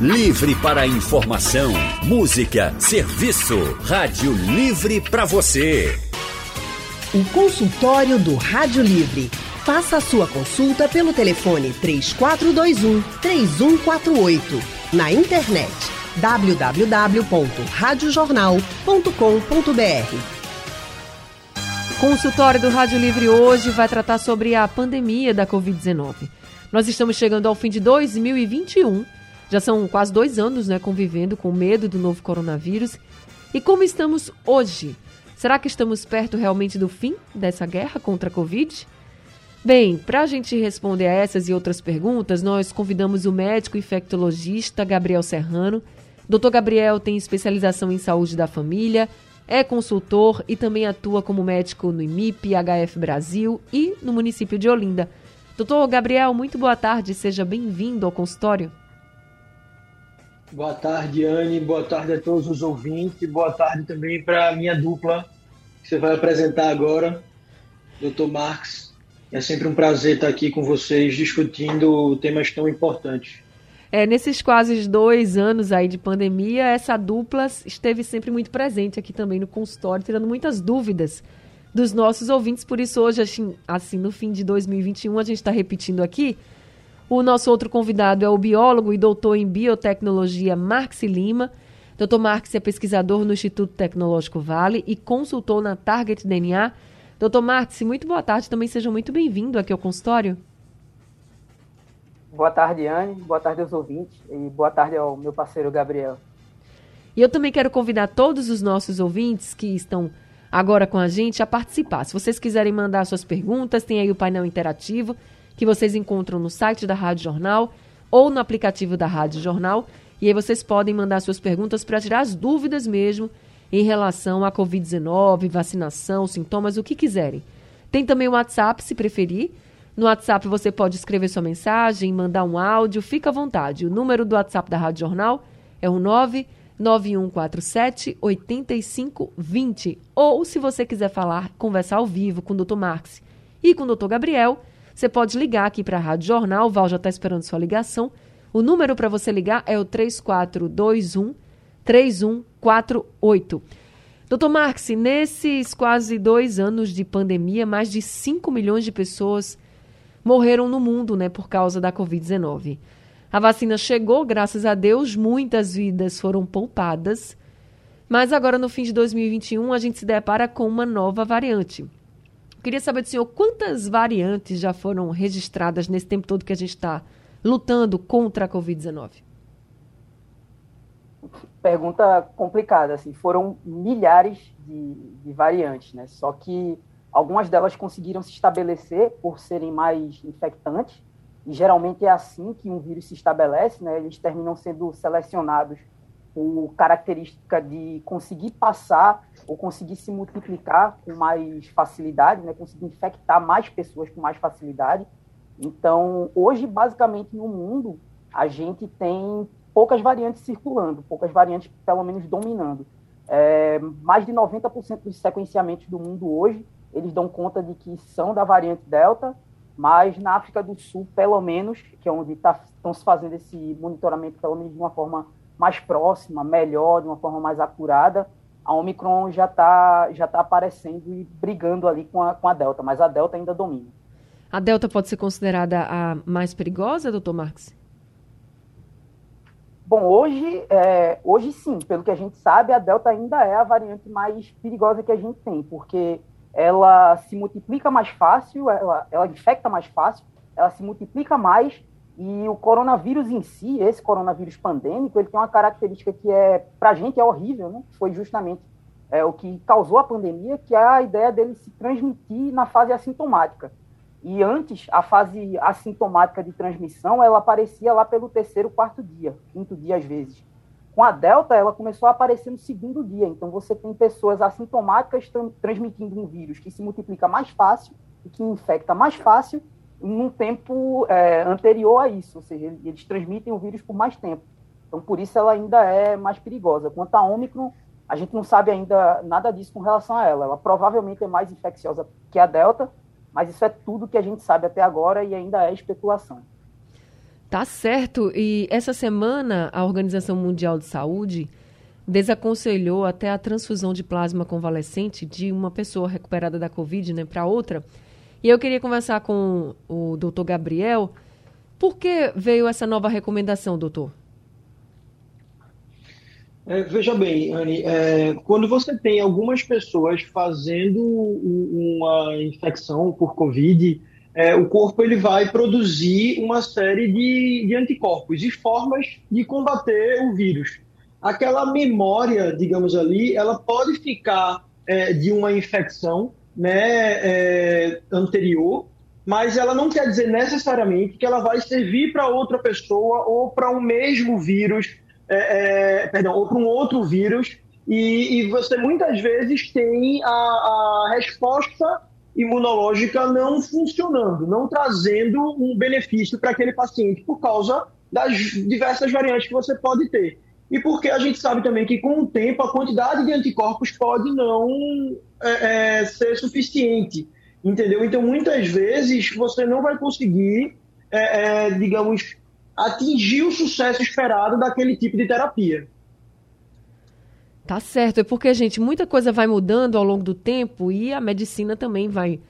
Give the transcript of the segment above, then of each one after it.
Livre para informação, música, serviço. Rádio Livre para você. O consultório do Rádio Livre. Faça a sua consulta pelo telefone 3421 3148. Na internet www.radiojornal.com.br. Consultório do Rádio Livre hoje vai tratar sobre a pandemia da Covid-19. Nós estamos chegando ao fim de 2021. Já são quase dois anos né, convivendo com medo do novo coronavírus. E como estamos hoje? Será que estamos perto realmente do fim dessa guerra contra a Covid? Bem, para a gente responder a essas e outras perguntas, nós convidamos o médico infectologista Gabriel Serrano. Dr. Gabriel tem especialização em saúde da família, é consultor e também atua como médico no IMIP, HF Brasil e no município de Olinda. Doutor Gabriel, muito boa tarde, seja bem-vindo ao consultório. Boa tarde, Anne, boa tarde a todos os ouvintes, boa tarde também para a minha dupla que você vai apresentar agora, Dr. Marx. É sempre um prazer estar aqui com vocês discutindo temas tão importantes. É, nesses quase dois anos aí de pandemia, essa dupla esteve sempre muito presente aqui também no consultório, tirando muitas dúvidas dos nossos ouvintes. Por isso, hoje, assim, assim no fim de 2021, a gente está repetindo aqui. O nosso outro convidado é o biólogo e doutor em biotecnologia Marx Lima. Dr. Marx é pesquisador no Instituto Tecnológico Vale e consultor na Target DNA. Dr. Marx, muito boa tarde. Também seja muito bem-vindo aqui ao consultório. Boa tarde, Anne. Boa tarde aos ouvintes. E boa tarde ao meu parceiro Gabriel. E eu também quero convidar todos os nossos ouvintes que estão agora com a gente a participar. Se vocês quiserem mandar suas perguntas, tem aí o painel interativo que vocês encontram no site da Rádio Jornal ou no aplicativo da Rádio Jornal. E aí vocês podem mandar suas perguntas para tirar as dúvidas mesmo em relação à Covid-19, vacinação, sintomas, o que quiserem. Tem também o WhatsApp, se preferir. No WhatsApp você pode escrever sua mensagem, mandar um áudio, fica à vontade. O número do WhatsApp da Rádio Jornal é o 9 9147 8520. Ou, se você quiser falar, conversar ao vivo com o Dr. Marx e com o Dr. Gabriel, você pode ligar aqui para a Rádio Jornal. O Val já está esperando sua ligação. O número para você ligar é o 3421 3148. Doutor Marx, nesses quase dois anos de pandemia, mais de 5 milhões de pessoas morreram no mundo né, por causa da Covid-19. A vacina chegou, graças a Deus, muitas vidas foram poupadas. Mas agora, no fim de 2021, a gente se depara com uma nova variante. Queria saber do senhor quantas variantes já foram registradas nesse tempo todo que a gente está lutando contra a Covid-19. Pergunta complicada, assim, foram milhares de, de variantes, né? Só que algumas delas conseguiram se estabelecer por serem mais infectantes e geralmente é assim que um vírus se estabelece, né? Eles terminam sendo selecionados por característica de conseguir passar ou conseguir se multiplicar com mais facilidade, né? Conseguir infectar mais pessoas com mais facilidade. Então, hoje, basicamente, no mundo, a gente tem poucas variantes circulando, poucas variantes, pelo menos, dominando. É, mais de 90% dos sequenciamentos do mundo hoje, eles dão conta de que são da variante Delta, mas na África do Sul, pelo menos, que é onde estão tá, se fazendo esse monitoramento, pelo menos de uma forma mais próxima, melhor, de uma forma mais acurada, a Omicron já está já tá aparecendo e brigando ali com a, com a Delta, mas a Delta ainda domina. A Delta pode ser considerada a mais perigosa, doutor Marx? Bom, hoje, é, hoje sim, pelo que a gente sabe, a Delta ainda é a variante mais perigosa que a gente tem, porque ela se multiplica mais fácil, ela, ela infecta mais fácil, ela se multiplica mais e o coronavírus em si, esse coronavírus pandêmico, ele tem uma característica que é, para a gente, é horrível, né? Foi justamente é, o que causou a pandemia, que é a ideia dele se transmitir na fase assintomática. E antes, a fase assintomática de transmissão, ela aparecia lá pelo terceiro, quarto dia, quinto dia às vezes. Com a Delta, ela começou a aparecer no segundo dia. Então, você tem pessoas assintomáticas transmitindo um vírus que se multiplica mais fácil e que infecta mais fácil num tempo é, anterior a isso. Ou seja, eles transmitem o vírus por mais tempo. Então, por isso ela ainda é mais perigosa. Quanto à Ômicron, a gente não sabe ainda nada disso com relação a ela. Ela provavelmente é mais infecciosa que a Delta, mas isso é tudo que a gente sabe até agora e ainda é especulação. Tá certo. E essa semana a Organização Mundial de Saúde desaconselhou até a transfusão de plasma convalescente de uma pessoa recuperada da Covid né, para outra. E eu queria conversar com o doutor Gabriel. Por que veio essa nova recomendação, doutor? É, veja bem, Anne, é, quando você tem algumas pessoas fazendo uma infecção por Covid, é, o corpo ele vai produzir uma série de, de anticorpos e formas de combater o vírus. Aquela memória, digamos ali, ela pode ficar é, de uma infecção né, é, anterior, mas ela não quer dizer necessariamente que ela vai servir para outra pessoa ou para um mesmo vírus, é, é, perdão, ou para um outro vírus, e, e, você muitas vezes tem a, a resposta imunológica não funcionando, não trazendo um benefício para aquele paciente por causa das diversas variantes que você pode ter. E porque a gente sabe também que com o tempo a quantidade de anticorpos pode não é, é, ser suficiente, entendeu? Então muitas vezes você não vai conseguir, é, é digamos, atingir o sucesso esperado daquele tipo de terapia. Tá certo, é porque, gente, muita coisa vai mudando ao longo do tempo e a medicina também vai,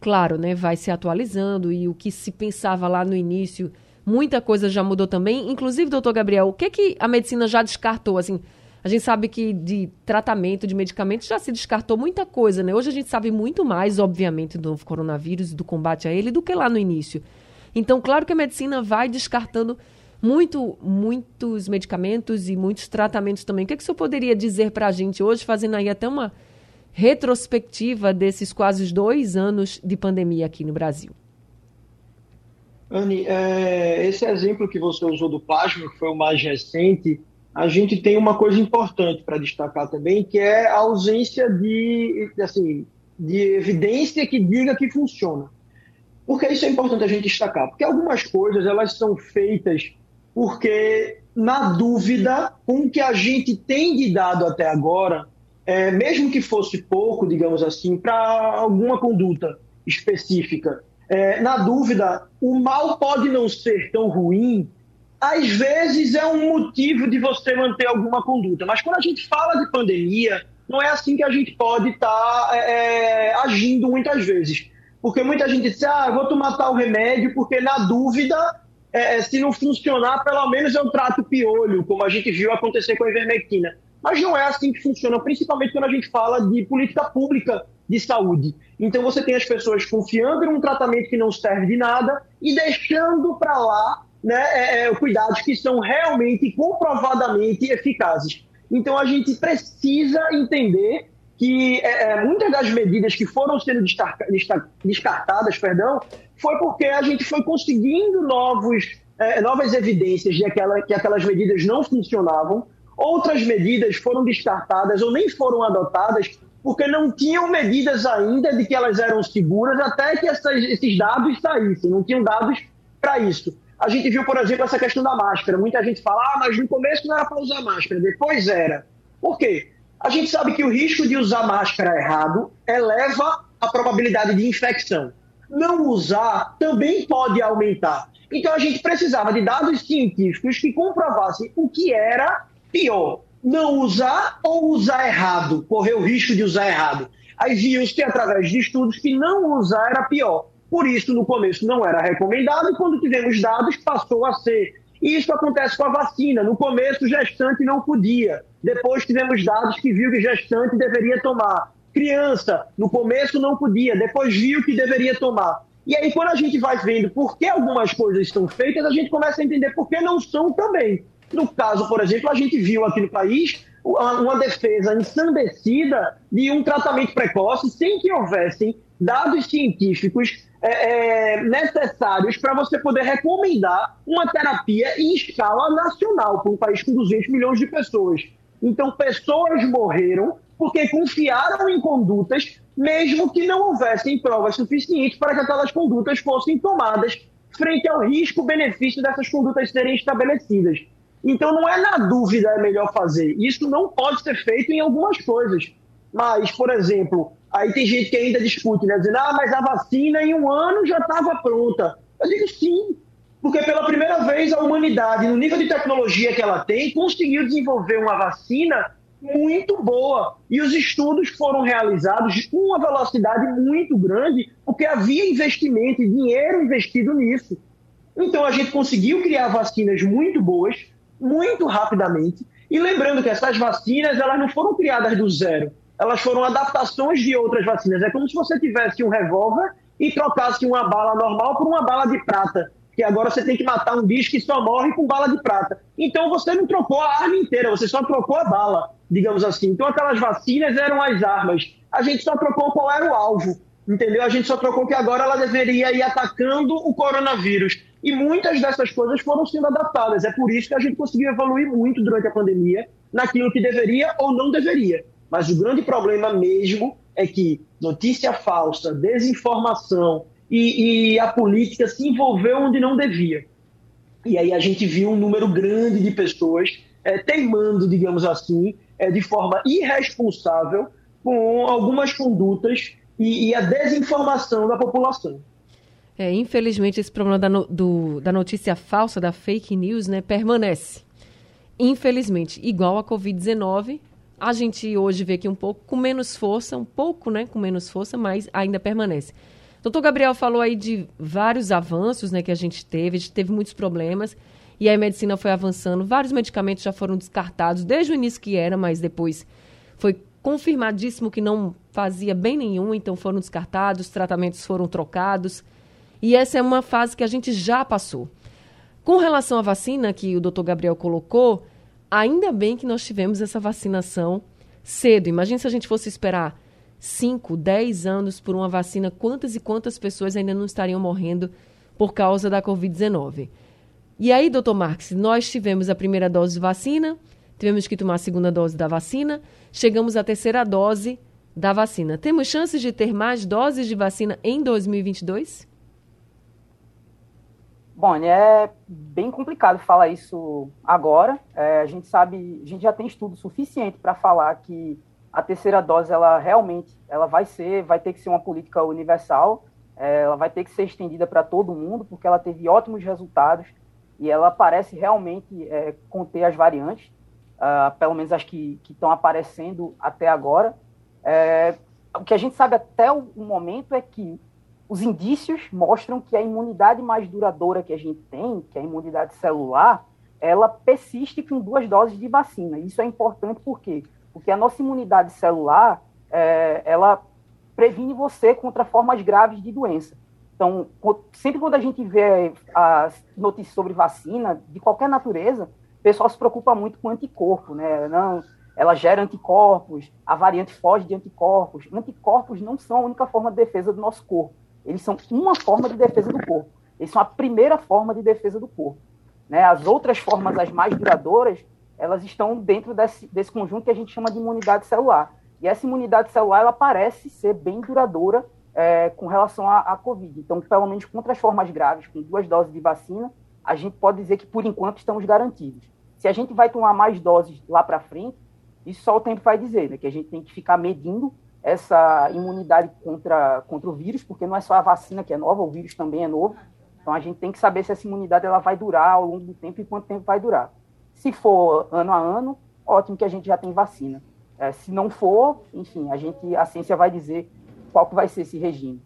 claro, né, vai se atualizando e o que se pensava lá no início, muita coisa já mudou também. Inclusive, doutor Gabriel, o que que a medicina já descartou, assim, a gente sabe que de tratamento, de medicamentos, já se descartou muita coisa, né? Hoje a gente sabe muito mais, obviamente, do novo coronavírus e do combate a ele do que lá no início. Então, claro que a medicina vai descartando muito, muitos medicamentos e muitos tratamentos também. O que, é que o senhor poderia dizer para a gente hoje, fazendo aí até uma retrospectiva desses quase dois anos de pandemia aqui no Brasil? Anne, é, esse exemplo que você usou do plasma, que foi o mais recente, a gente tem uma coisa importante para destacar também, que é a ausência de, assim, de evidência que diga que funciona. Por que isso é importante a gente destacar? Porque algumas coisas elas são feitas porque, na dúvida, com o que a gente tem de dado até agora, é, mesmo que fosse pouco, digamos assim, para alguma conduta específica, é, na dúvida, o mal pode não ser tão ruim, às vezes é um motivo de você manter alguma conduta. Mas quando a gente fala de pandemia, não é assim que a gente pode estar tá, é, agindo muitas vezes. Porque muita gente diz, ah, vou tomar tal remédio porque na dúvida é, é, se não funcionar, pelo menos eu trato piolho, como a gente viu acontecer com a ivermectina. Mas não é assim que funciona, principalmente quando a gente fala de política pública de saúde. Então você tem as pessoas confiando em um tratamento que não serve de nada e deixando para lá né, é, é, cuidados que são realmente comprovadamente eficazes. Então a gente precisa entender que é, é muitas das medidas que foram sendo descartadas, perdão, foi porque a gente foi conseguindo novos, é, novas evidências de aquela, que aquelas medidas não funcionavam. Outras medidas foram descartadas ou nem foram adotadas porque não tinham medidas ainda de que elas eram seguras até que essas, esses dados saíssem, não tinham dados para isso. A gente viu, por exemplo, essa questão da máscara. Muita gente fala, ah, mas no começo não era para usar máscara, depois era. Por quê? A gente sabe que o risco de usar máscara errado eleva a probabilidade de infecção não usar também pode aumentar. Então a gente precisava de dados científicos que comprovassem o que era pior, não usar ou usar errado, correr o risco de usar errado. Aí viu-se que através de estudos que não usar era pior. Por isso, no começo não era recomendado e quando tivemos dados passou a ser. E isso acontece com a vacina. No começo, gestante não podia. Depois tivemos dados que viu que gestante deveria tomar criança, no começo não podia, depois viu que deveria tomar. E aí, quando a gente vai vendo por que algumas coisas estão feitas, a gente começa a entender por que não são também. No caso, por exemplo, a gente viu aqui no país uma defesa ensandecida de um tratamento precoce sem que houvessem dados científicos é, é, necessários para você poder recomendar uma terapia em escala nacional para um país com 200 milhões de pessoas. Então, pessoas morreram porque confiaram em condutas, mesmo que não houvessem provas suficientes para que aquelas condutas fossem tomadas frente ao risco-benefício dessas condutas serem estabelecidas. Então, não é na dúvida é melhor fazer. Isso não pode ser feito em algumas coisas. Mas, por exemplo, aí tem gente que ainda discute, né? Dizendo, ah, mas a vacina em um ano já estava pronta. Eu digo sim, porque pela primeira vez a humanidade, no nível de tecnologia que ela tem, conseguiu desenvolver uma vacina muito boa. E os estudos foram realizados com uma velocidade muito grande, porque havia investimento e dinheiro investido nisso. Então a gente conseguiu criar vacinas muito boas, muito rapidamente. E lembrando que essas vacinas elas não foram criadas do zero, elas foram adaptações de outras vacinas. É como se você tivesse um revólver e trocasse uma bala normal por uma bala de prata que agora você tem que matar um bicho que só morre com bala de prata. Então você não trocou a arma inteira, você só trocou a bala, digamos assim. Então aquelas vacinas eram as armas. A gente só trocou qual era o alvo, entendeu? A gente só trocou que agora ela deveria ir atacando o coronavírus. E muitas dessas coisas foram sendo adaptadas. É por isso que a gente conseguiu evoluir muito durante a pandemia naquilo que deveria ou não deveria. Mas o grande problema mesmo é que notícia falsa, desinformação, e, e a política se envolveu onde não devia. E aí a gente viu um número grande de pessoas é, teimando, digamos assim, é, de forma irresponsável com algumas condutas e, e a desinformação da população. É, infelizmente, esse problema da, no, do, da notícia falsa, da fake news, né, permanece. Infelizmente, igual a Covid-19, a gente hoje vê que um pouco com menos força, um pouco né, com menos força, mas ainda permanece. Doutor Gabriel falou aí de vários avanços né, que a gente teve, a gente teve muitos problemas e a medicina foi avançando. Vários medicamentos já foram descartados desde o início que era, mas depois foi confirmadíssimo que não fazia bem nenhum, então foram descartados, tratamentos foram trocados. E essa é uma fase que a gente já passou. Com relação à vacina que o doutor Gabriel colocou, ainda bem que nós tivemos essa vacinação cedo. Imagina se a gente fosse esperar 5, 10 anos por uma vacina, quantas e quantas pessoas ainda não estariam morrendo por causa da Covid-19? E aí, doutor Marques, nós tivemos a primeira dose de vacina, tivemos que tomar a segunda dose da vacina, chegamos à terceira dose da vacina. Temos chances de ter mais doses de vacina em 2022? Bom, é bem complicado falar isso agora. É, a gente sabe, a gente já tem estudo suficiente para falar que a terceira dose ela realmente ela vai ser vai ter que ser uma política universal é, ela vai ter que ser estendida para todo mundo porque ela teve ótimos resultados e ela parece realmente é, conter as variantes uh, pelo menos as que estão aparecendo até agora é, o que a gente sabe até o, o momento é que os indícios mostram que a imunidade mais duradoura que a gente tem que é a imunidade celular ela persiste com duas doses de vacina isso é importante porque porque a nossa imunidade celular, é, ela previne você contra formas graves de doença. Então, sempre quando a gente vê as notícias sobre vacina, de qualquer natureza, o pessoal se preocupa muito com anticorpo, né? Não, ela gera anticorpos, a variante foge de anticorpos. Anticorpos não são a única forma de defesa do nosso corpo. Eles são uma forma de defesa do corpo. Eles são a primeira forma de defesa do corpo. Né? As outras formas, as mais duradouras, elas estão dentro desse, desse conjunto que a gente chama de imunidade celular. E essa imunidade celular, ela parece ser bem duradoura é, com relação à, Covid. Então, pelo menos contra as formas graves, com duas doses de vacina, a gente pode dizer que, por enquanto, estamos garantidos. Se a gente vai tomar mais doses lá para frente, isso só o tempo vai dizer, né? Que a gente tem que ficar medindo essa imunidade contra, contra o vírus, porque não é só a vacina que é nova, o vírus também é novo. Então, a gente tem que saber se essa imunidade ela vai durar ao longo do tempo e quanto tempo vai durar. Se for ano a ano, ótimo que a gente já tem vacina. É, se não for, enfim, a gente a ciência vai dizer qual que vai ser esse regime.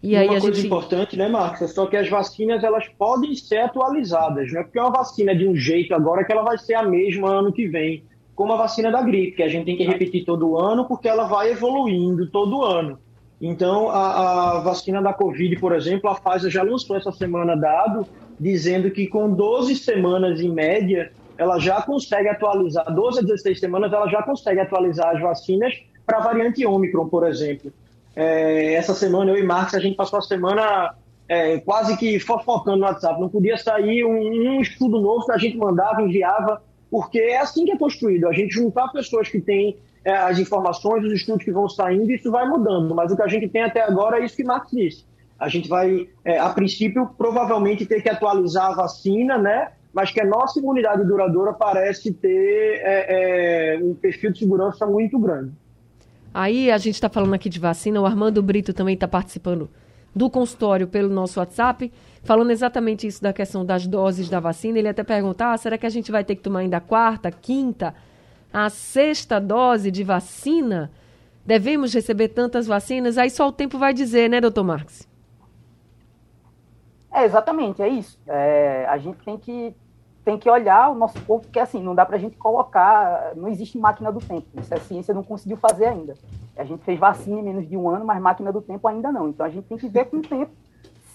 E, aí uma coisa gente... importante, né, Marcos, é só que as vacinas elas podem ser atualizadas, não é porque é uma vacina de um jeito agora que ela vai ser a mesma ano que vem, como a vacina da gripe, que a gente tem que repetir todo ano porque ela vai evoluindo todo ano. Então, a, a vacina da Covid, por exemplo, a Pfizer já lançou essa semana dado dizendo que com 12 semanas em média ela já consegue atualizar, 12 a 16 semanas, ela já consegue atualizar as vacinas para a variante Ômicron, por exemplo. É, essa semana, eu e Marcos, a gente passou a semana é, quase que fofocando no WhatsApp. Não podia sair um, um estudo novo que a gente mandava, enviava, porque é assim que é construído. A gente juntar pessoas que têm é, as informações, os estudos que vão saindo, isso vai mudando. Mas o que a gente tem até agora é isso que Marcos disse. A gente vai, é, a princípio, provavelmente ter que atualizar a vacina, né? mas que a nossa imunidade duradoura parece ter é, é, um perfil de segurança muito grande. Aí a gente está falando aqui de vacina, o Armando Brito também está participando do consultório pelo nosso WhatsApp, falando exatamente isso da questão das doses da vacina. Ele até perguntar: ah, será que a gente vai ter que tomar ainda a quarta, quinta, a sexta dose de vacina? Devemos receber tantas vacinas? Aí só o tempo vai dizer, né, doutor Marques? É, exatamente, é isso. É, a gente tem que, tem que olhar o nosso corpo, porque assim, não dá para a gente colocar, não existe máquina do tempo. Isso a ciência não conseguiu fazer ainda. A gente fez vacina em menos de um ano, mas máquina do tempo ainda não. Então a gente tem que ver com o tempo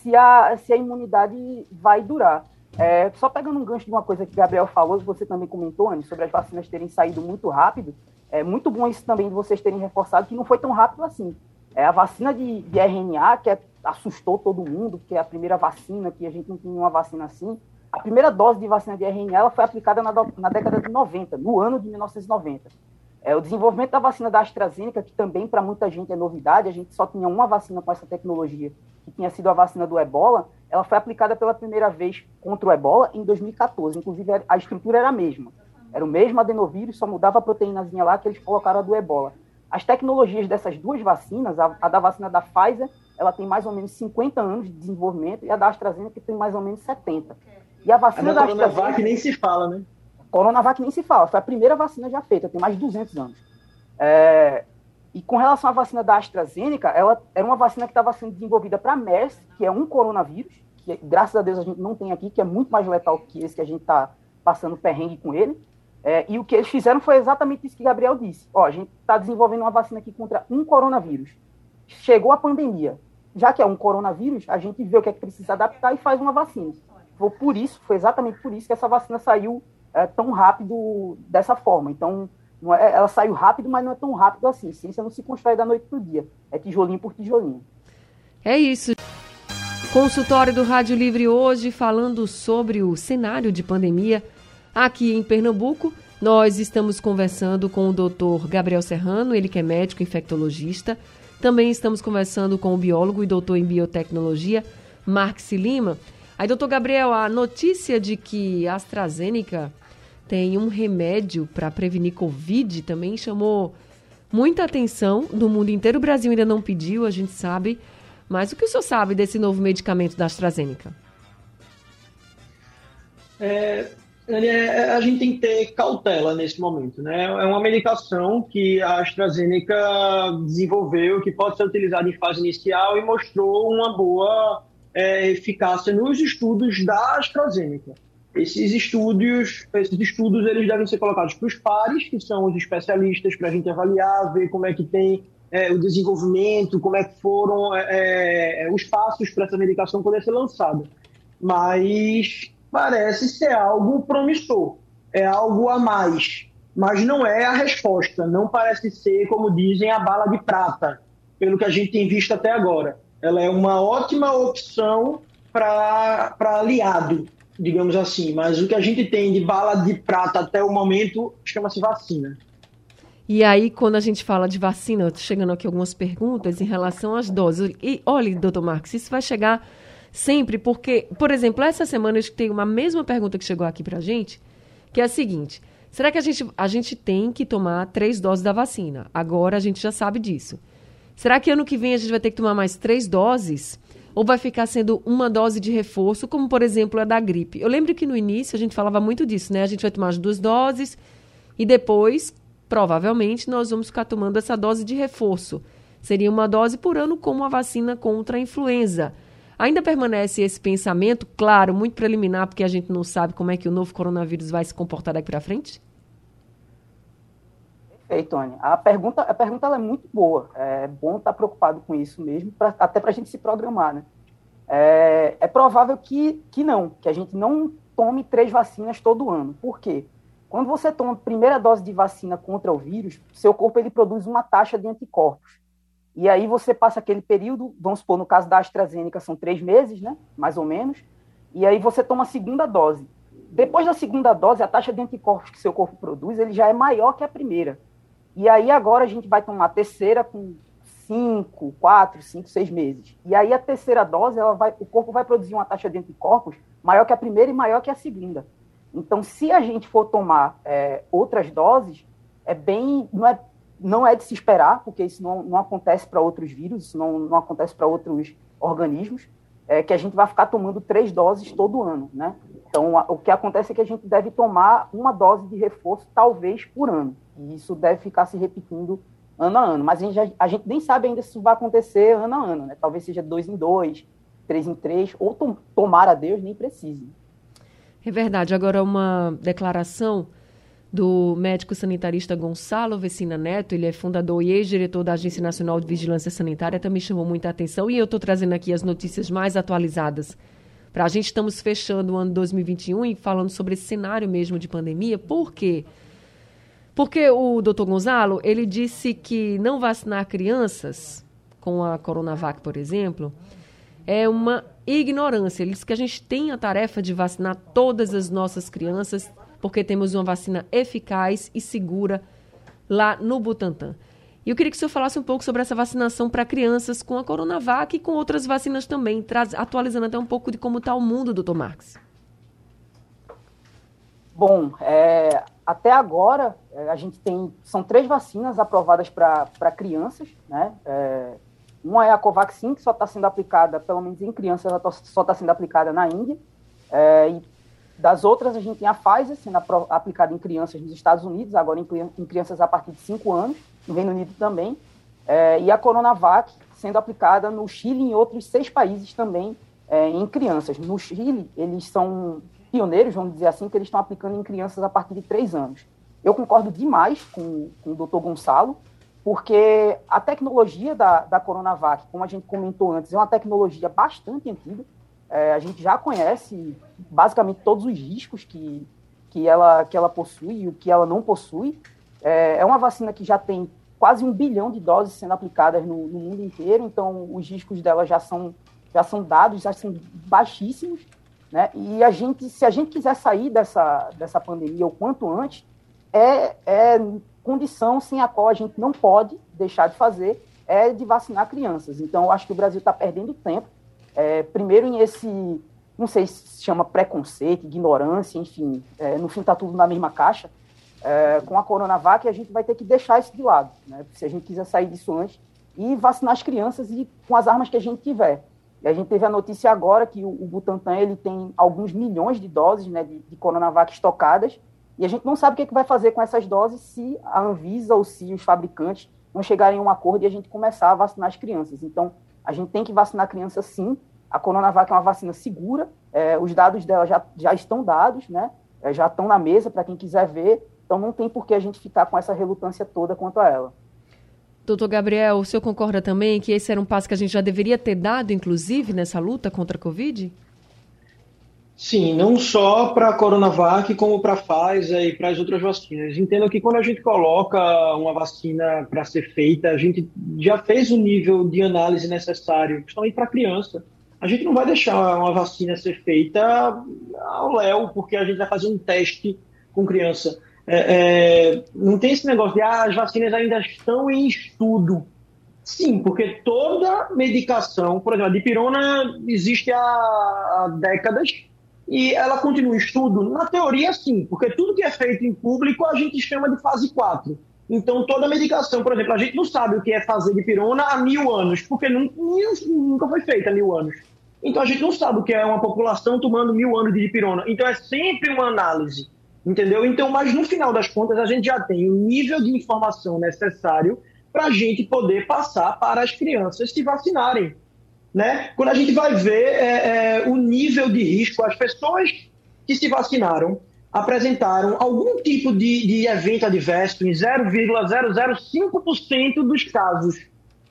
se a, se a imunidade vai durar. É, só pegando um gancho de uma coisa que Gabriel falou, que você também comentou, sobre as vacinas terem saído muito rápido, é muito bom isso também de vocês terem reforçado que não foi tão rápido assim. É a vacina de, de RNA, que é assustou todo mundo, porque é a primeira vacina, que a gente não tinha uma vacina assim. A primeira dose de vacina de RNA ela foi aplicada na, na década de 90, no ano de 1990. É, o desenvolvimento da vacina da AstraZeneca, que também para muita gente é novidade, a gente só tinha uma vacina com essa tecnologia, que tinha sido a vacina do ebola, ela foi aplicada pela primeira vez contra o ebola em 2014. Inclusive, a estrutura era a mesma. Era o mesmo adenovírus, só mudava a proteínazinha lá que eles colocaram a do ebola. As tecnologias dessas duas vacinas, a, a da vacina da Pfizer ela tem mais ou menos 50 anos de desenvolvimento e a da AstraZeneca tem mais ou menos 70. E a vacina a da, Coronavac nem se fala, né? Coronavac nem se fala, foi a primeira vacina já feita, tem mais de 200 anos. É, e com relação à vacina da AstraZeneca, ela era uma vacina que estava sendo desenvolvida para MERS, que é um coronavírus, que graças a Deus a gente não tem aqui, que é muito mais letal que esse que a gente está passando perrengue com ele. É, e o que eles fizeram foi exatamente isso que Gabriel disse. Ó, a gente está desenvolvendo uma vacina aqui contra um coronavírus. Chegou a pandemia já que é um coronavírus, a gente vê o que é que precisa adaptar e faz uma vacina. Foi por isso, foi exatamente por isso que essa vacina saiu é, tão rápido dessa forma. Então, é, ela saiu rápido, mas não é tão rápido assim. Ciência não se constrói da noite para o dia. É tijolinho por tijolinho. É isso. Consultório do Rádio Livre hoje falando sobre o cenário de pandemia aqui em Pernambuco. Nós estamos conversando com o doutor Gabriel Serrano, ele que é médico infectologista, também estamos conversando com o biólogo e doutor em biotecnologia, Marx Lima. Aí, doutor Gabriel, a notícia de que a AstraZeneca tem um remédio para prevenir Covid também chamou muita atenção do mundo inteiro. O Brasil ainda não pediu, a gente sabe. Mas o que o senhor sabe desse novo medicamento da AstraZeneca? É, é, é, a gente tem que ter cautela nesse momento. Né? É uma medicação que a AstraZeneca desenvolveu, que pode ser utilizada em fase inicial e mostrou uma boa é, eficácia nos estudos da AstraZeneca. Esses estudos, esses estudos eles devem ser colocados para os pares, que são os especialistas, para a gente avaliar, ver como é que tem é, o desenvolvimento, como é que foram é, é os passos para essa medicação poder ser lançada. Mas parece ser algo promissor, é algo a mais, mas não é a resposta, não parece ser, como dizem, a bala de prata, pelo que a gente tem visto até agora. Ela é uma ótima opção para aliado, digamos assim, mas o que a gente tem de bala de prata até o momento chama-se vacina. E aí, quando a gente fala de vacina, chegando aqui algumas perguntas em relação às doses. E olha, doutor Marcos, isso vai chegar sempre, porque, por exemplo, essa semana eu tenho uma mesma pergunta que chegou aqui pra gente, que é a seguinte: será que a gente, a gente tem que tomar três doses da vacina? Agora a gente já sabe disso. Será que ano que vem a gente vai ter que tomar mais três doses? Ou vai ficar sendo uma dose de reforço, como por exemplo a da gripe? Eu lembro que no início a gente falava muito disso, né? A gente vai tomar as duas doses e depois, provavelmente, nós vamos ficar tomando essa dose de reforço. Seria uma dose por ano, como a vacina contra a influenza. Ainda permanece esse pensamento, claro, muito preliminar, porque a gente não sabe como é que o novo coronavírus vai se comportar daqui para frente? Perfeito, Tony. A pergunta, a pergunta é muito boa. É bom estar preocupado com isso mesmo, pra, até para a gente se programar, né? É, é, provável que, que não, que a gente não tome três vacinas todo ano. Por quê? Quando você toma a primeira dose de vacina contra o vírus, seu corpo ele produz uma taxa de anticorpos. E aí você passa aquele período, vamos supor, no caso da AstraZeneca, são três meses, né? Mais ou menos. E aí você toma a segunda dose. Depois da segunda dose, a taxa de anticorpos que seu corpo produz, ele já é maior que a primeira. E aí agora a gente vai tomar a terceira com cinco, quatro, cinco, seis meses. E aí a terceira dose, ela vai, o corpo vai produzir uma taxa de anticorpos maior que a primeira e maior que a segunda. Então, se a gente for tomar é, outras doses, é bem, não é não é de se esperar, porque isso não, não acontece para outros vírus, isso não, não acontece para outros organismos, é, que a gente vai ficar tomando três doses todo ano, né? Então, a, o que acontece é que a gente deve tomar uma dose de reforço, talvez, por ano. E isso deve ficar se repetindo ano a ano. Mas a gente, a gente nem sabe ainda se isso vai acontecer ano a ano, né? Talvez seja dois em dois, três em três, ou tom, tomar a Deus nem precise. É verdade. Agora, uma declaração do médico sanitarista Gonçalo Vecina Neto, ele é fundador e ex-diretor da Agência Nacional de Vigilância Sanitária, também chamou muita atenção e eu estou trazendo aqui as notícias mais atualizadas. Para a gente estamos fechando o ano 2021 e falando sobre esse cenário mesmo de pandemia, por quê? Porque o doutor Gonzalo, ele disse que não vacinar crianças com a Coronavac, por exemplo, é uma ignorância. Ele disse que a gente tem a tarefa de vacinar todas as nossas crianças porque temos uma vacina eficaz e segura lá no Butantan. E eu queria que o senhor falasse um pouco sobre essa vacinação para crianças com a Coronavac e com outras vacinas também, traz, atualizando até um pouco de como está o mundo, doutor Marques. Bom, é, até agora é, a gente tem são três vacinas aprovadas para crianças, né? É, uma é a Covaxin que só está sendo aplicada, pelo menos em crianças, ela tá, só está sendo aplicada na Índia. É, e das outras, a gente tem a Pfizer sendo aplicada em crianças nos Estados Unidos, agora em, em crianças a partir de 5 anos, no Reino Unido também, é, e a Coronavac sendo aplicada no Chile e em outros seis países também é, em crianças. No Chile, eles são pioneiros, vamos dizer assim, que eles estão aplicando em crianças a partir de 3 anos. Eu concordo demais com, com o doutor Gonçalo, porque a tecnologia da, da Coronavac, como a gente comentou antes, é uma tecnologia bastante antiga, é, a gente já conhece basicamente todos os riscos que, que, ela, que ela possui e o que ela não possui. É, é uma vacina que já tem quase um bilhão de doses sendo aplicadas no, no, mundo inteiro, então os riscos dela já são, já são dados, já são baixíssimos. Né? E a gente, se a gente quiser sair dessa, dessa pandemia o quanto antes, é, é condição sem a qual a gente não pode deixar de fazer, é de vacinar crianças. Então, eu acho que o Brasil está perdendo tempo é, primeiro em esse, não sei se chama preconceito, ignorância, enfim, é, no fim está tudo na mesma caixa, é, com a Coronavac a gente vai ter que deixar isso de lado, né, se a gente quiser sair disso antes, e vacinar as crianças e com as armas que a gente tiver. E a gente teve a notícia agora que o, Butantan ele tem alguns milhões de doses né, de, de Coronavac estocadas, e a gente não sabe o que, é que vai fazer com essas doses se a Anvisa ou se os fabricantes não chegarem a um acordo e a gente começar a vacinar as crianças. Então, a gente tem que vacinar criança sim. A Coronavac é uma vacina segura, é, os dados dela já, já estão dados, né? É, já estão na mesa para quem quiser ver, então não tem por que a gente ficar com essa relutância toda quanto a ela. Doutor Gabriel, o senhor concorda também que esse era um passo que a gente já deveria ter dado, inclusive, nessa luta contra a Covid? Sim, não só para a Coronavac, como para a Pfizer e para as outras vacinas. Entendo que quando a gente coloca uma vacina para ser feita, a gente já fez o nível de análise necessário, principalmente para criança. A gente não vai deixar uma vacina ser feita ao léu, porque a gente vai fazer um teste com criança. É, é, não tem esse negócio de ah, as vacinas ainda estão em estudo. Sim, porque toda medicação, por exemplo, a dipirona existe há, há décadas e ela continua em estudo? Na teoria, sim, porque tudo que é feito em público a gente chama de fase 4. Então, toda medicação, por exemplo, a gente não sabe o que é fazer de pirona há mil anos, porque nunca, nunca foi feita há mil anos. Então, a gente não sabe o que é uma população tomando mil anos de dipirona. Então, é sempre uma análise, entendeu? Então, mas no final das contas, a gente já tem o nível de informação necessário para a gente poder passar para as crianças se vacinarem né? Quando a gente vai ver é, é, o nível de risco, as pessoas que se vacinaram apresentaram algum tipo de, de evento adverso em 0,005% dos casos,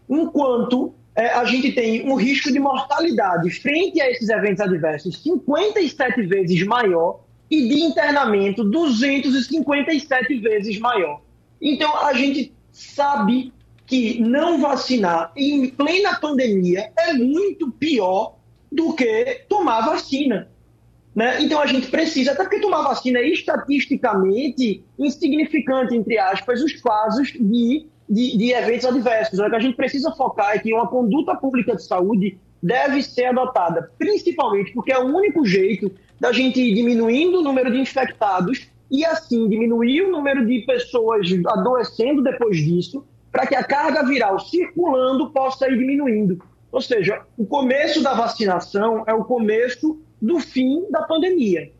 enquanto é, a gente tem um risco de mortalidade frente a esses eventos adversos 57 vezes maior e de internamento 257 vezes maior. Então a gente sabe que não vacinar em plena pandemia é muito pior do que tomar vacina. Né? Então a gente precisa, até porque tomar vacina é estatisticamente insignificante, entre aspas, os casos de, de, de eventos adversos. O que a gente precisa focar é que uma conduta pública de saúde deve ser adotada, principalmente porque é o único jeito da gente ir diminuindo o número de infectados e assim diminuir o número de pessoas adoecendo depois disso para que a carga viral circulando possa ir diminuindo. Ou seja, o começo da vacinação é o começo do fim da pandemia.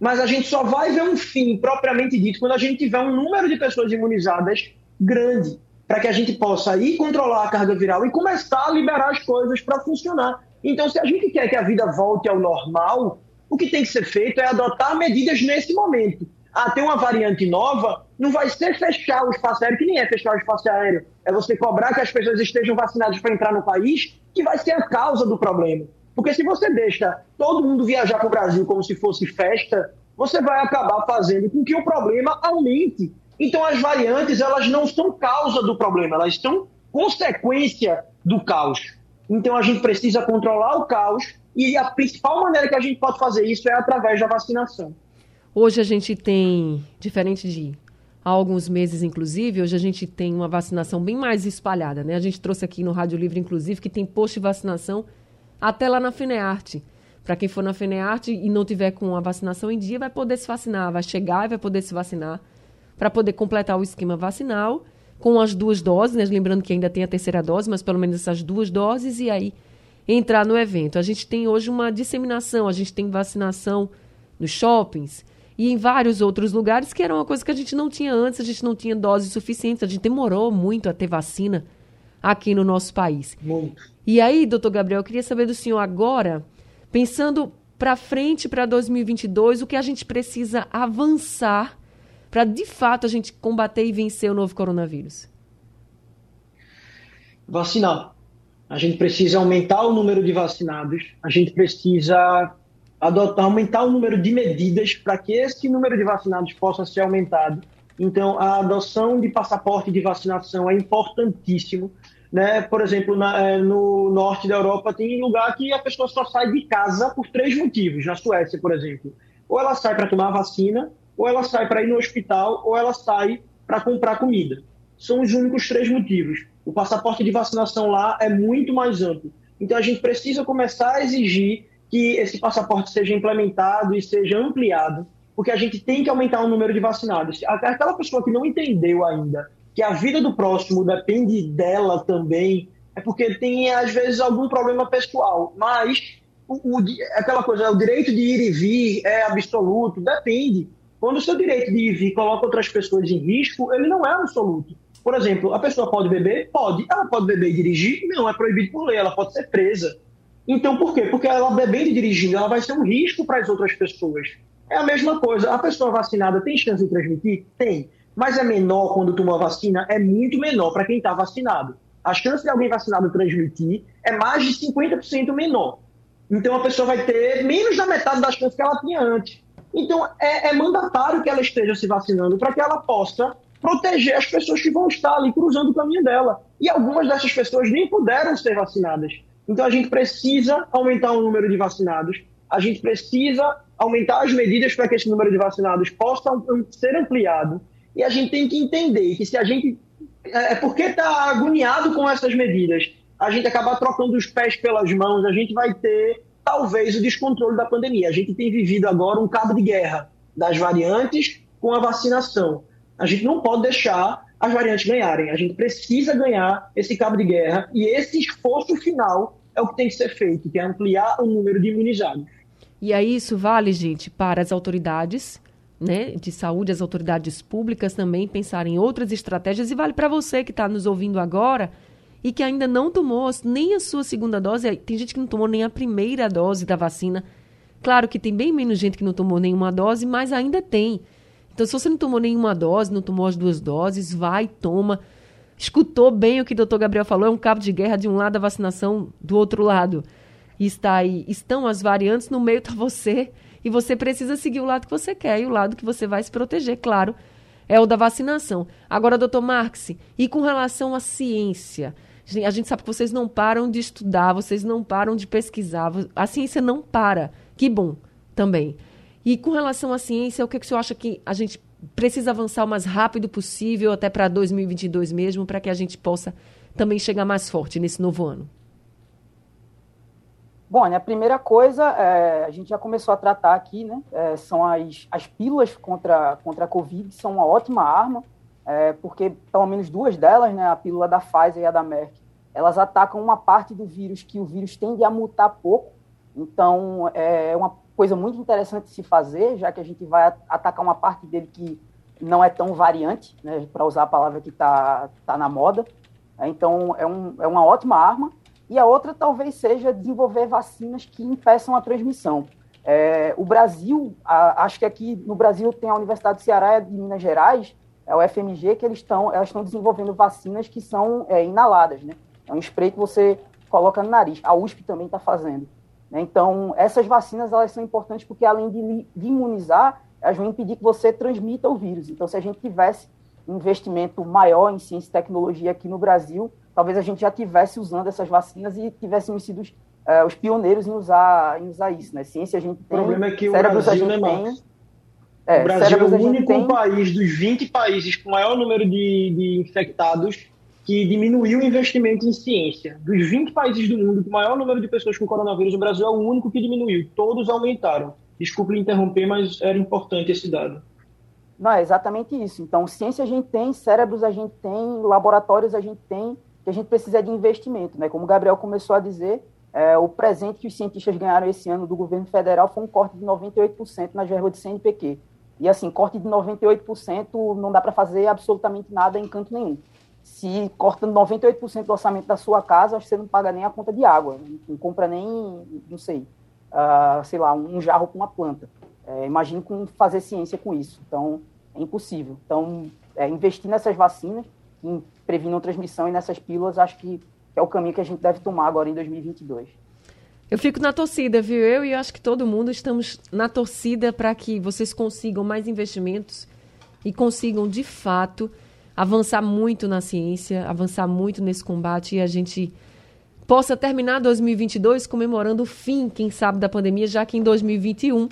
Mas a gente só vai ver um fim propriamente dito quando a gente tiver um número de pessoas imunizadas grande, para que a gente possa ir controlar a carga viral e começar a liberar as coisas para funcionar. Então, se a gente quer que a vida volte ao normal, o que tem que ser feito é adotar medidas nesse momento. Ah, tem uma variante nova, não vai ser fechar o espaço aéreo, que nem é fechar o espaço aéreo. É você cobrar que as pessoas estejam vacinadas para entrar no país, que vai ser a causa do problema. Porque se você deixa todo mundo viajar para o Brasil como se fosse festa, você vai acabar fazendo com que o problema aumente. Então as variantes, elas não são causa do problema, elas são consequência do caos. Então a gente precisa controlar o caos e a principal maneira que a gente pode fazer isso é através da vacinação. Hoje a gente tem, diferente de há alguns meses, inclusive, hoje a gente tem uma vacinação bem mais espalhada, né? A gente trouxe aqui no Rádio Livre, inclusive, que tem posto de vacinação até lá na Finearte. Para quem for na Finearte e não tiver com a vacinação em dia, vai poder se vacinar, vai chegar e vai poder se vacinar para poder completar o esquema vacinal com as duas doses, né? lembrando que ainda tem a terceira dose, mas pelo menos essas duas doses e aí entrar no evento. A gente tem hoje uma disseminação, a gente tem vacinação nos shoppings e em vários outros lugares, que era uma coisa que a gente não tinha antes, a gente não tinha doses suficientes, a gente demorou muito a ter vacina aqui no nosso país. Muito. E aí, doutor Gabriel, eu queria saber do senhor agora, pensando para frente, para 2022, o que a gente precisa avançar para de fato a gente combater e vencer o novo coronavírus? Vacinar. A gente precisa aumentar o número de vacinados, a gente precisa adotar, aumentar o número de medidas para que esse número de vacinados possa ser aumentado. Então, a adoção de passaporte de vacinação é importantíssimo. Né? Por exemplo, na, é, no norte da Europa tem lugar que a pessoa só sai de casa por três motivos. Na Suécia, por exemplo, ou ela sai para tomar vacina, ou ela sai para ir no hospital, ou ela sai para comprar comida. São os únicos três motivos. O passaporte de vacinação lá é muito mais amplo. Então a gente precisa começar a exigir que esse passaporte seja implementado e seja ampliado, porque a gente tem que aumentar o número de vacinados. Aquela pessoa que não entendeu ainda que a vida do próximo depende dela também, é porque tem às vezes algum problema pessoal, mas o, o, aquela coisa, o direito de ir e vir é absoluto, depende. Quando o seu direito de ir e vir coloca outras pessoas em risco, ele não é absoluto. Por exemplo, a pessoa pode beber? Pode. Ela pode beber e dirigir? Não, é proibido por lei, ela pode ser presa. Então, por quê? Porque ela bebendo e dirigindo, ela vai ser um risco para as outras pessoas. É a mesma coisa. A pessoa vacinada tem chance de transmitir? Tem. Mas é menor quando toma vacina? É muito menor para quem está vacinado. A chance de alguém vacinado transmitir é mais de 50% menor. Então, a pessoa vai ter menos da metade das chances que ela tinha antes. Então, é, é mandatário que ela esteja se vacinando para que ela possa proteger as pessoas que vão estar ali cruzando o caminho dela. E algumas dessas pessoas nem puderam ser vacinadas. Então, a gente precisa aumentar o número de vacinados, a gente precisa aumentar as medidas para que esse número de vacinados possa ser ampliado. E a gente tem que entender que se a gente. É, é porque está agoniado com essas medidas, a gente acabar trocando os pés pelas mãos, a gente vai ter talvez o descontrole da pandemia. A gente tem vivido agora um cabo de guerra das variantes com a vacinação. A gente não pode deixar as variantes ganharem. A gente precisa ganhar esse cabo de guerra e esse esforço final é o que tem que ser feito, que é ampliar o número de imunizados. E aí isso vale, gente, para as autoridades né, de saúde, as autoridades públicas também pensarem em outras estratégias e vale para você que está nos ouvindo agora e que ainda não tomou nem a sua segunda dose. Tem gente que não tomou nem a primeira dose da vacina. Claro que tem bem menos gente que não tomou nenhuma dose, mas ainda tem. Então, se você não tomou nenhuma dose, não tomou as duas doses, vai, toma. Escutou bem o que o doutor Gabriel falou, é um cabo de guerra de um lado, a vacinação do outro lado. Está aí, estão as variantes, no meio está você, e você precisa seguir o lado que você quer, e o lado que você vai se proteger, claro, é o da vacinação. Agora, doutor Marx, e com relação à ciência? A gente sabe que vocês não param de estudar, vocês não param de pesquisar, a ciência não para. Que bom também. E com relação à ciência, o que, que o senhor acha que a gente precisa avançar o mais rápido possível, até para 2022 mesmo, para que a gente possa também chegar mais forte nesse novo ano? Bom, a primeira coisa, é, a gente já começou a tratar aqui, né? É, são as, as pílulas contra, contra a Covid, são uma ótima arma é, porque pelo menos duas delas, né, a pílula da Pfizer e a da Merck, elas atacam uma parte do vírus que o vírus tende a mutar pouco. Então, é uma coisa muito interessante de se fazer, já que a gente vai atacar uma parte dele que não é tão variante, né, para usar a palavra que está tá na moda. Então, é, um, é uma ótima arma. E a outra talvez seja desenvolver vacinas que impeçam a transmissão. É, o Brasil, a, acho que aqui no Brasil tem a Universidade do Ceará de Minas Gerais, é o FMG, que eles estão, elas estão desenvolvendo vacinas que são é, inaladas, né? É um spray que você coloca no nariz. A USP também está fazendo. Né? Então, essas vacinas elas são importantes porque, além de, de imunizar, elas vão impedir que você transmita o vírus. Então, se a gente tivesse um investimento maior em ciência e tecnologia aqui no Brasil, talvez a gente já tivesse usando essas vacinas e tivéssemos sido uh, os pioneiros em usar, em usar isso. Né? Ciência a gente tem. O problema é que o Brasil, né, Marcos? É, o Brasil é o único tem... país dos 20 países com maior número de, de infectados que diminuiu o investimento em ciência. Dos 20 países do mundo com maior número de pessoas com coronavírus, o Brasil é o único que diminuiu. Todos aumentaram. Desculpe interromper, mas era importante esse dado. Não, é exatamente isso. Então, ciência a gente tem, cérebros a gente tem, laboratórios a gente tem, que a gente precisa de investimento. Né? Como o Gabriel começou a dizer, é, o presente que os cientistas ganharam esse ano do governo federal foi um corte de 98% na verba de CNPq. E assim, corte de 98% não dá para fazer absolutamente nada em canto nenhum se cortando 98% do orçamento da sua casa, você não paga nem a conta de água, não compra nem, não sei, uh, sei lá, um jarro com uma planta. É, imagine com fazer ciência com isso. Então, é impossível. Então, é, investir nessas vacinas, em prevenir transmissão e nessas pílulas, acho que, que é o caminho que a gente deve tomar agora em 2022. Eu fico na torcida, viu? Eu e acho que todo mundo estamos na torcida para que vocês consigam mais investimentos e consigam, de fato, avançar muito na ciência, avançar muito nesse combate e a gente possa terminar 2022 comemorando o fim, quem sabe, da pandemia, já que em 2021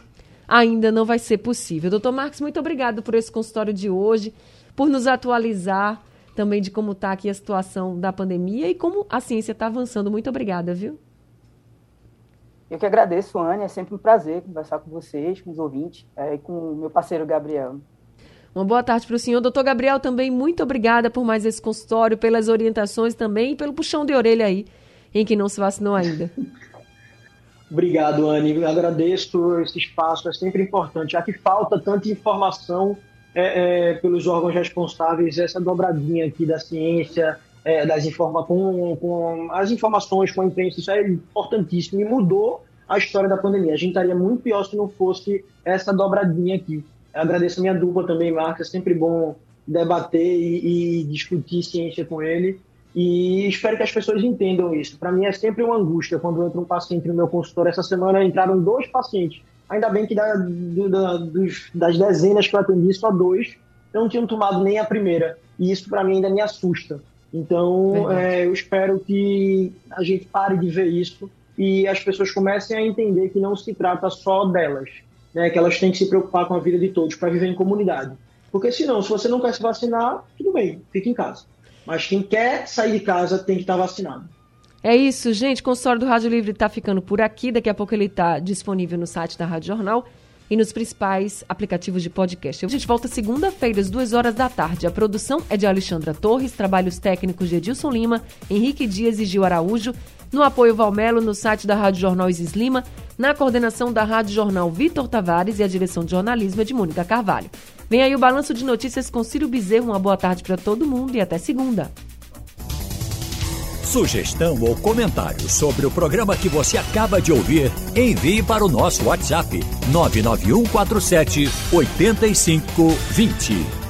ainda não vai ser possível. Doutor Marcos, muito obrigado por esse consultório de hoje, por nos atualizar também de como está aqui a situação da pandemia e como a ciência está avançando. Muito obrigada, viu? Eu que agradeço, Anne. É sempre um prazer conversar com vocês, com os ouvintes é, e com o meu parceiro Gabriel. Uma boa tarde para o senhor. Doutor Gabriel, também muito obrigada por mais esse consultório, pelas orientações também e pelo puxão de orelha aí, em que não se vacinou ainda. Obrigado, Anne. Eu agradeço esse espaço, é sempre importante. Já que falta tanta informação é, é, pelos órgãos responsáveis, essa dobradinha aqui da ciência, é, das informa com, com as informações com a imprensa, isso é importantíssimo e mudou a história da pandemia. A gente estaria muito pior se não fosse essa dobradinha aqui. Eu agradeço a minha dupla também, Marcos. É sempre bom debater e, e, discutir ciência com ele. E espero que as pessoas entendam isso. Para mim é sempre uma angústia quando entra um paciente no meu consultório. Essa semana entraram dois pacientes. Ainda bem que da, do, da, dos, das dezenas que eu atendi, só dois não tinham tomado nem a primeira. E isso para mim ainda me assusta. Então é, eu espero que a gente pare de ver isso e as pessoas comecem a entender que não se trata só delas né, que elas têm que se preocupar com a vida de todos para viver em comunidade. Porque senão, se você não quer se vacinar, tudo bem, fica em casa. Mas quem quer sair de casa tem que estar tá vacinado. É isso, gente. O consultório do Rádio Livre está ficando por aqui. Daqui a pouco ele está disponível no site da Rádio Jornal e nos principais aplicativos de podcast. A gente volta segunda-feira, às duas horas da tarde. A produção é de Alexandra Torres, trabalhos técnicos de Edilson Lima, Henrique Dias e Gil Araújo. No apoio Valmelo, no site da Rádio Jornal Isis Lima, na coordenação da Rádio Jornal Vitor Tavares e a direção de jornalismo é de Mônica Carvalho. Vem aí o balanço de notícias com Ciro Bezerro. Uma boa tarde para todo mundo e até segunda. Sugestão ou comentário sobre o programa que você acaba de ouvir, envie para o nosso WhatsApp 99147 8520.